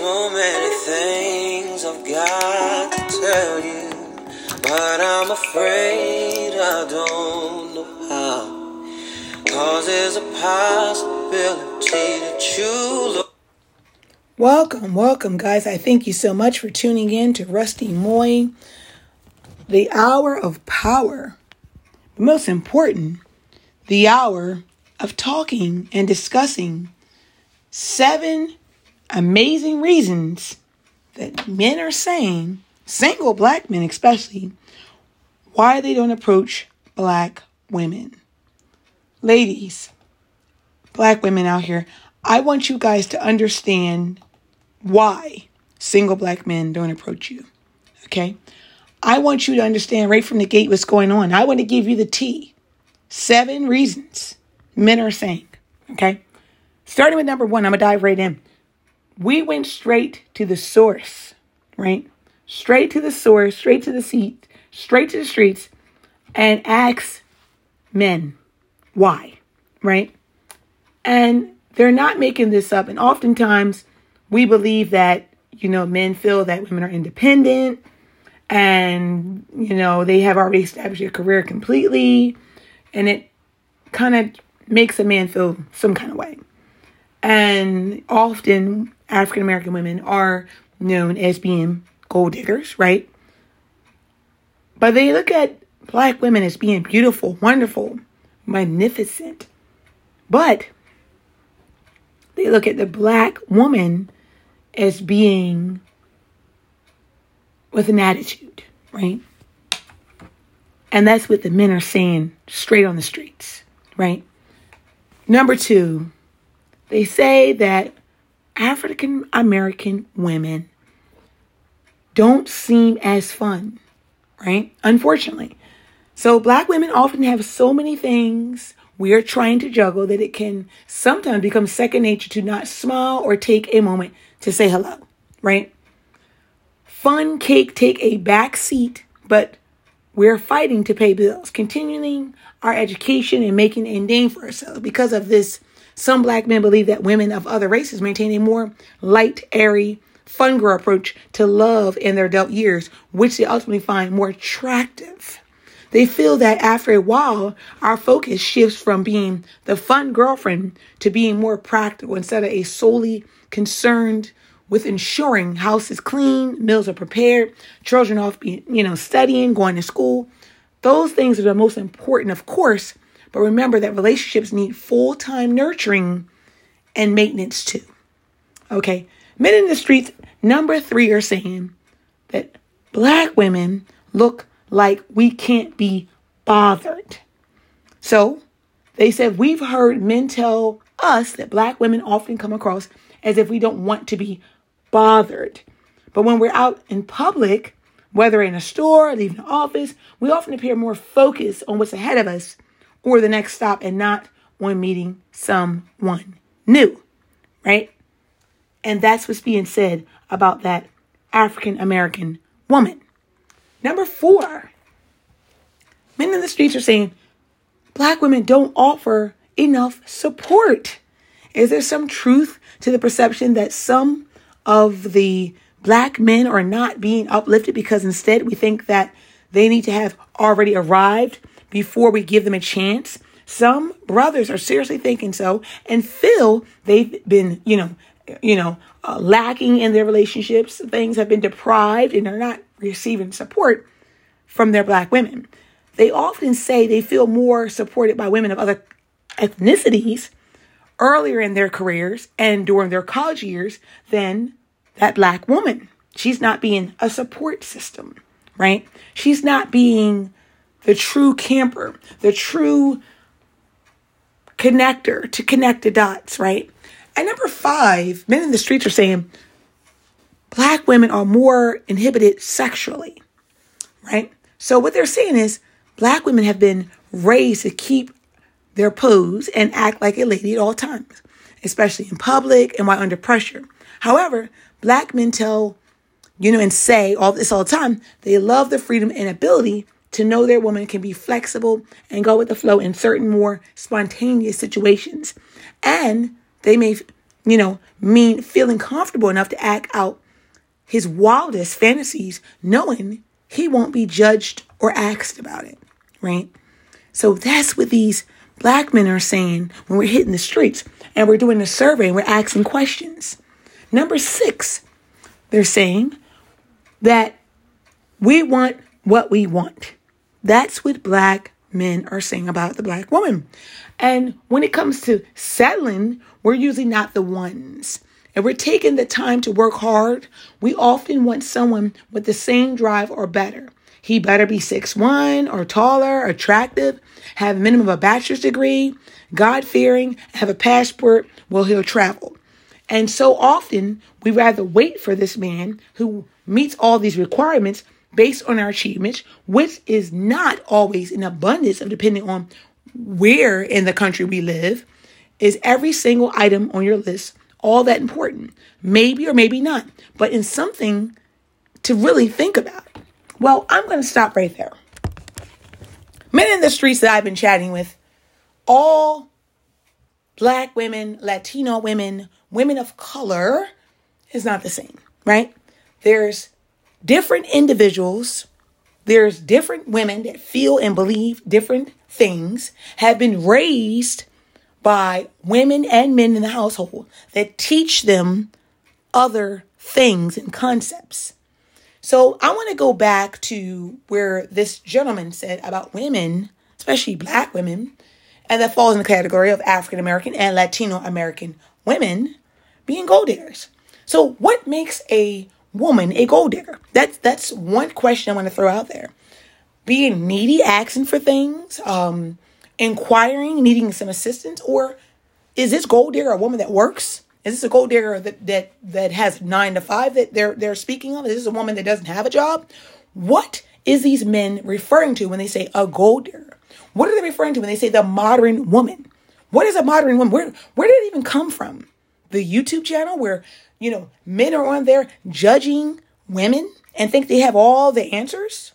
So many things I've got to tell you, but I'm afraid I don't know how. Cause there's a possibility that you look. Welcome, welcome, guys. I thank you so much for tuning in to Rusty Moy, the hour of power. But most important, the hour of talking and discussing seven amazing reasons that men are saying, single black men especially, why they don't approach black women. Ladies, black women out here, I want you guys to understand why single black men don't approach you. Okay? I want you to understand right from the gate what's going on. I want to give you the T. Seven reasons men are saying. Okay? Starting with number one, I'm going to dive right in we went straight to the source, right? Straight to the source, straight to the seat, straight to the streets, and asked men why, right? And they're not making this up. And oftentimes we believe that, you know, men feel that women are independent and, you know, they have already established their career completely. And it kind of makes a man feel some kind of way. And often African American women are known as being gold diggers, right? But they look at black women as being beautiful, wonderful, magnificent. But they look at the black woman as being with an attitude, right? And that's what the men are saying straight on the streets, right? Number two, they say that African American women don't seem as fun, right? Unfortunately. So, black women often have so many things we are trying to juggle that it can sometimes become second nature to not smile or take a moment to say hello, right? Fun cake take a back seat, but we're fighting to pay bills, continuing our education and making a name for ourselves because of this some black men believe that women of other races maintain a more light, airy, fun girl approach to love in their adult years, which they ultimately find more attractive. They feel that after a while, our focus shifts from being the fun girlfriend to being more practical instead of a solely concerned with ensuring house is clean, meals are prepared, children off being, you know, studying, going to school. Those things are the most important, of course, but remember that relationships need full time nurturing and maintenance too. Okay. Men in the streets, number three, are saying that black women look like we can't be bothered. So they said, We've heard men tell us that black women often come across as if we don't want to be bothered. But when we're out in public, whether in a store, leaving the office, we often appear more focused on what's ahead of us or the next stop and not on meeting someone new, right? And that's what's being said about that African American woman. Number four, men in the streets are saying black women don't offer enough support. Is there some truth to the perception that some of the black men are not being uplifted because instead we think that they need to have already arrived before we give them a chance. Some brothers are seriously thinking so and feel they've been, you know, you know, uh, lacking in their relationships. Things have been deprived and they're not receiving support from their black women. They often say they feel more supported by women of other ethnicities earlier in their careers and during their college years than that black woman. She's not being a support system, right? She's not being the true camper, the true connector to connect the dots, right? And number five, men in the streets are saying black women are more inhibited sexually, right? So what they're saying is black women have been raised to keep their pose and act like a lady at all times, especially in public and while under pressure. However, black men tell, you know, and say all this all the time, they love the freedom and ability to know their woman can be flexible and go with the flow in certain more spontaneous situations. And they may you know, mean feeling comfortable enough to act out his wildest fantasies, knowing he won't be judged or asked about it, right? So that's what these black men are saying when we're hitting the streets and we're doing a survey and we're asking questions. Number six, they're saying that we want what we want. That's what black men are saying about the black woman. And when it comes to settling, we're usually not the ones. If we're taking the time to work hard, we often want someone with the same drive or better. He better be six one or taller, attractive, have minimum of a bachelor's degree, God fearing, have a passport, well, he'll travel. And so often we rather wait for this man who meets all these requirements based on our achievements, which is not always in abundance of depending on where in the country we live. Is every single item on your list all that important? Maybe or maybe not, but in something to really think about. Well, I'm going to stop right there. Men in the streets that I've been chatting with, all black women, Latino women, women of color, is not the same, right? There's different individuals, there's different women that feel and believe different things, have been raised by women and men in the household that teach them other things and concepts. So I want to go back to where this gentleman said about women, especially black women, and that falls in the category of African American and Latino American women being gold diggers. So what makes a woman a gold digger? That's that's one question I want to throw out there. Being needy, asking for things, um, inquiring, needing some assistance, or is this gold digger a woman that works? Is this a gold digger that that that has nine to five that they're they're speaking of? Is this a woman that doesn't have a job? What is these men referring to when they say a gold digger? What are they referring to when they say the modern woman? What is a modern woman? Where where did it even come from? The YouTube channel where you know men are on there judging women and think they have all the answers?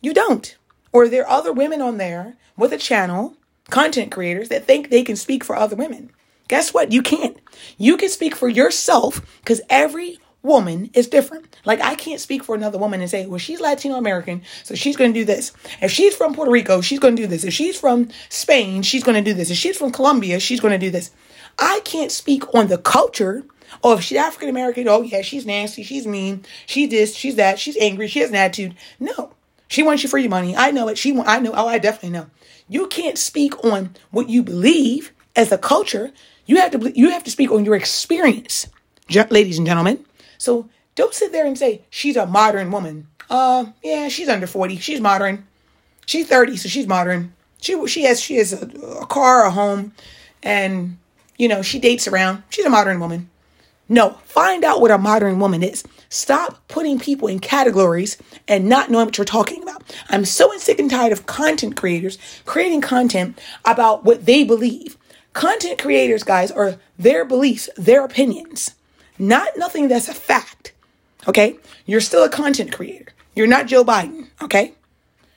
You don't. Or there are other women on there with a channel, content creators, that think they can speak for other women. Guess what? You can't. You can speak for yourself because every woman is different. Like I can't speak for another woman and say, well, she's Latino American, so she's going to do this. If she's from Puerto Rico, she's going to do this. If she's from Spain, she's going to do this. If she's from Colombia, she's going to do this. I can't speak on the culture. Oh, if she's African American, oh yeah, she's nasty, she's mean, she's this, she's that, she's angry, she has an attitude. No, she wants you for your money. I know it. She, I know. Oh, I definitely know. You can't speak on what you believe as a culture. You have to. You have to speak on your experience, ladies and gentlemen. So don't sit there and say she's a modern woman. Uh, yeah, she's under forty. She's modern. She's thirty, so she's modern. She she has she has a, a car, a home, and you know she dates around. She's a modern woman. No, find out what a modern woman is. Stop putting people in categories and not knowing what you're talking about. I'm so sick and tired of content creators creating content about what they believe. Content creators, guys, are their beliefs, their opinions, not nothing that's a fact. Okay? You're still a content creator. You're not Joe Biden. Okay?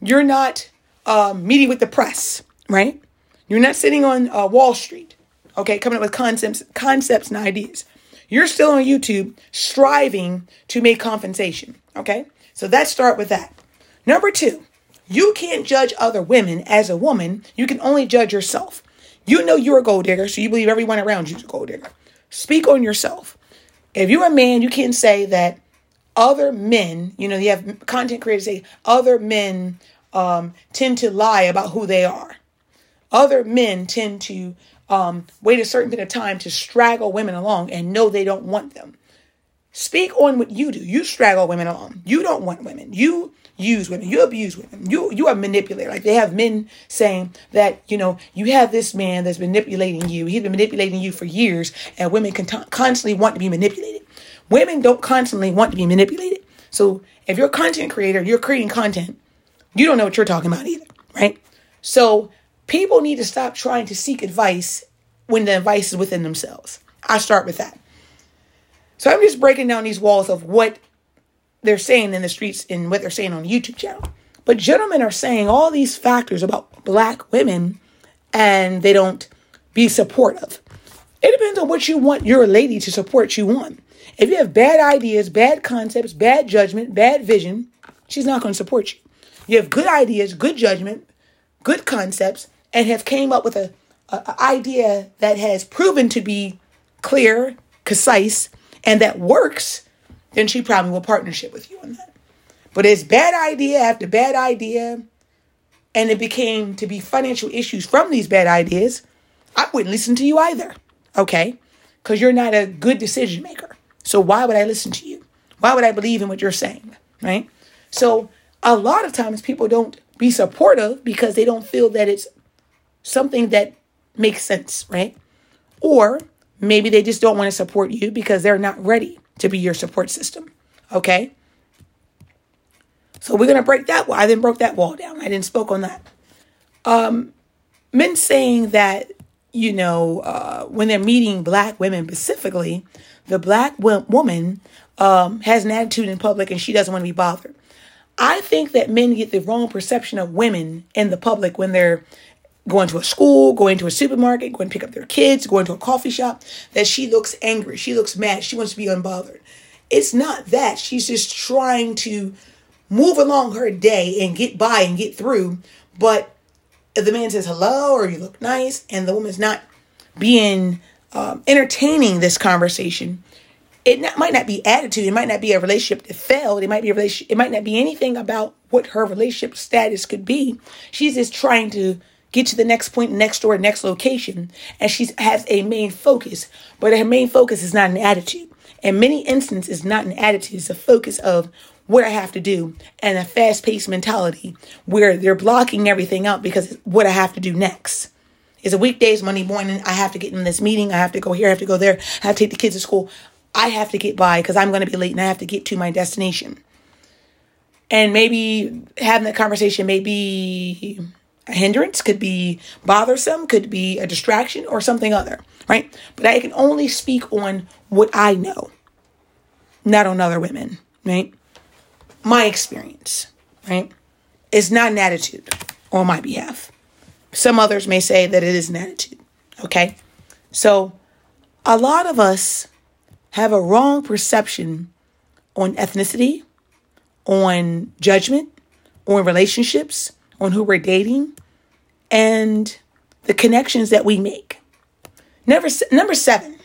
You're not uh, meeting with the press, right? You're not sitting on uh, Wall Street, okay, coming up with concepts, concepts and ideas. You're still on YouTube striving to make compensation. Okay. So let's start with that. Number two, you can't judge other women as a woman. You can only judge yourself. You know you're a gold digger, so you believe everyone around you's a gold digger. Speak on yourself. If you're a man, you can't say that other men, you know, you have content creators say other men um, tend to lie about who they are. Other men tend to um, wait a certain bit of time to straggle women along and know they don't want them. Speak on what you do. You straggle women along. You don't want women. You use women. You abuse women. You you are manipulator. Like they have men saying that you know you have this man that's manipulating you. He's been manipulating you for years, and women can t- constantly want to be manipulated. Women don't constantly want to be manipulated. So if you're a content creator, you're creating content. You don't know what you're talking about either, right? So People need to stop trying to seek advice when the advice is within themselves. I start with that. So I'm just breaking down these walls of what they're saying in the streets and what they're saying on the YouTube channel. But gentlemen are saying all these factors about black women and they don't be supportive. It depends on what you want your lady to support you on. If you have bad ideas, bad concepts, bad judgment, bad vision, she's not going to support you. You have good ideas, good judgment, good concepts, and have came up with a, a, idea that has proven to be clear, concise, and that works, then she probably will partnership with you on that. But it's bad idea after bad idea, and it became to be financial issues from these bad ideas, I wouldn't listen to you either. Okay? Because you're not a good decision maker. So why would I listen to you? Why would I believe in what you're saying? Right? So a lot of times people don't be supportive because they don't feel that it's something that makes sense, right? Or maybe they just don't want to support you because they're not ready to be your support system. Okay? So we're gonna break that wall. I didn't broke that wall down. I didn't spoke on that. Um, men saying that you know uh, when they're meeting black women specifically, the black woman um, has an attitude in public and she doesn't want to be bothered. I think that men get the wrong perception of women in the public when they're going to a school, going to a supermarket, going to pick up their kids, going to a coffee shop, that she looks angry, she looks mad, she wants to be unbothered. It's not that. She's just trying to move along her day and get by and get through. But if the man says hello or you look nice and the woman's not being um, entertaining this conversation, it not, might not be attitude. It might not be a relationship that failed. It might be a relationship. It might not be anything about what her relationship status could be. She's just trying to get to the next point, next door, next location, and she has a main focus. But her main focus is not an attitude. In many instances, it's not an attitude. It's a focus of what I have to do and a fast paced mentality where they're blocking everything out because what I have to do next. It's a weekdays, Monday morning. I have to get in this meeting. I have to go here. I have to go there. I have to take the kids to school. I have to get by because I'm going to be late and I have to get to my destination. And maybe having that conversation may be a hindrance, could be bothersome, could be a distraction or something other, right? But I can only speak on what I know, not on other women, right? my experience, right, is not an attitude on my behalf. Some others may say that it is an attitude. Okay. So a lot of us have a wrong perception on ethnicity, on judgment, on relationships, on who we're dating, and the connections that we make. Number, seven,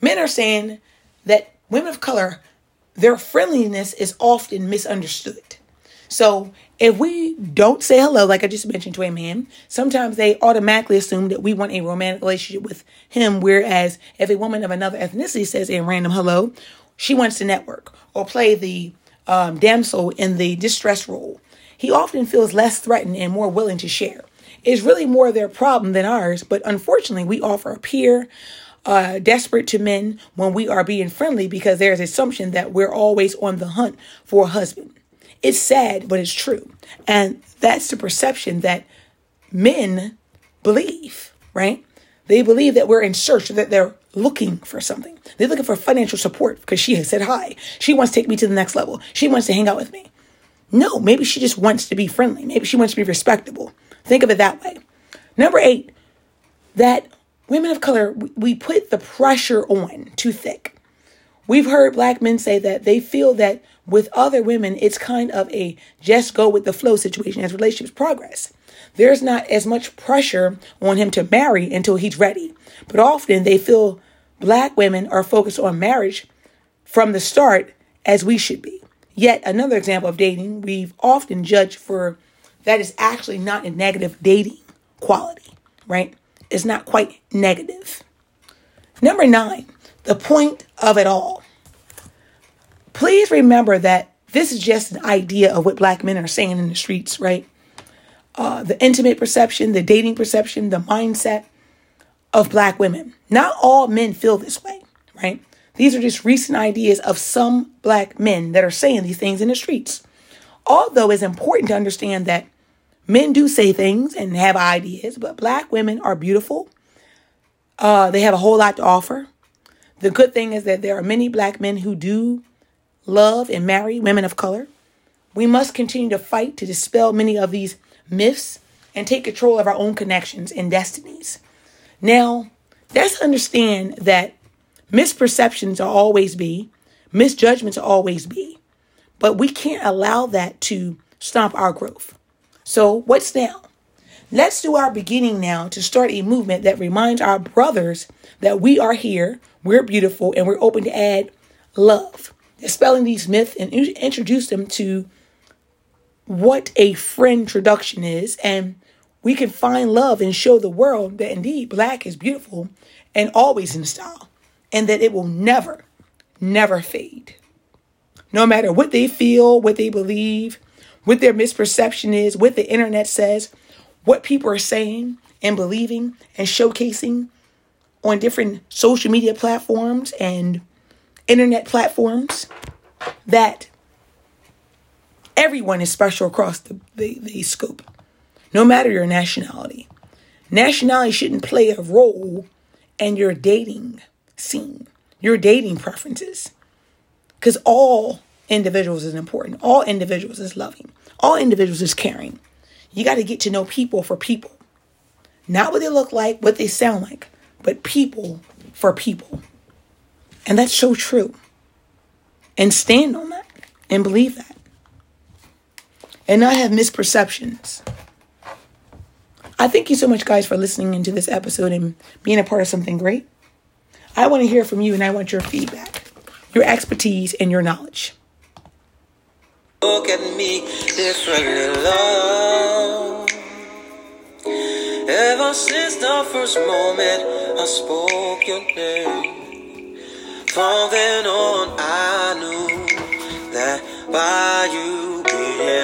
men are saying that women of color their friendliness is often misunderstood. So if we don't say hello, like I just mentioned to a man, sometimes they automatically assume that we want a romantic relationship with him. Whereas if a woman of another ethnicity says a random hello, she wants to network or play the um, damsel in the distress role. He often feels less threatened and more willing to share. It's really more their problem than ours, but unfortunately, we offer a peer, uh, desperate to men when we are being friendly because there's assumption that we're always on the hunt for a husband. It's sad, but it's true. And that's the perception that men believe, right? They believe that we're in search, that they're looking for something. They're looking for financial support because she has said hi. She wants to take me to the next level. She wants to hang out with me. No, maybe she just wants to be friendly. Maybe she wants to be respectable. Think of it that way. Number eight, that women of color, we put the pressure on too thick. We've heard black men say that they feel that with other women, it's kind of a just go with the flow situation as relationships progress. There's not as much pressure on him to marry until he's ready. But often they feel black women are focused on marriage from the start as we should be. Yet another example of dating we've often judged for that is actually not a negative dating quality, right? It's not quite negative. Number nine, the point of it all. Please remember that this is just an idea of what black men are saying in the streets, right? Uh, the intimate perception, the dating perception, the mindset of black women. Not all men feel this way, right? These are just recent ideas of some black men that are saying these things in the streets. Although it's important to understand that Men do say things and have ideas, but black women are beautiful. Uh, they have a whole lot to offer. The good thing is that there are many black men who do love and marry women of color. We must continue to fight to dispel many of these myths and take control of our own connections and destinies. Now, Let's understand that misperceptions will always be, misjudgments will always be, but we can't allow that to stop our growth. So, what's now? Let's do our beginning now to start a movement that reminds our brothers that we are here, we're beautiful, and we're open to add love. Dispelling these myths and introduce them to what a friend introduction is, and we can find love and show the world that indeed black is beautiful and always in style, and that it will never, never fade. No matter what they feel, what they believe, what their misperception is, what the internet says, what people are saying and believing and showcasing on different social media platforms and internet platforms that everyone is special across the, the, the scope, no matter your nationality. Nationality shouldn't play a role in your dating scene, your dating preferences, because all individuals is important. All individuals is loving. All individuals is caring. You got to get to know people for people. Not what they look like, what they sound like, but people for people. And that's so true. And stand on that and believe that. And not have misperceptions. I thank you so much, guys, for listening into this episode and being a part of something great. I want to hear from you and I want your feedback, your expertise, and your knowledge. Look at me differently, love. Ever since the first moment I spoke your name, from then on I knew that by you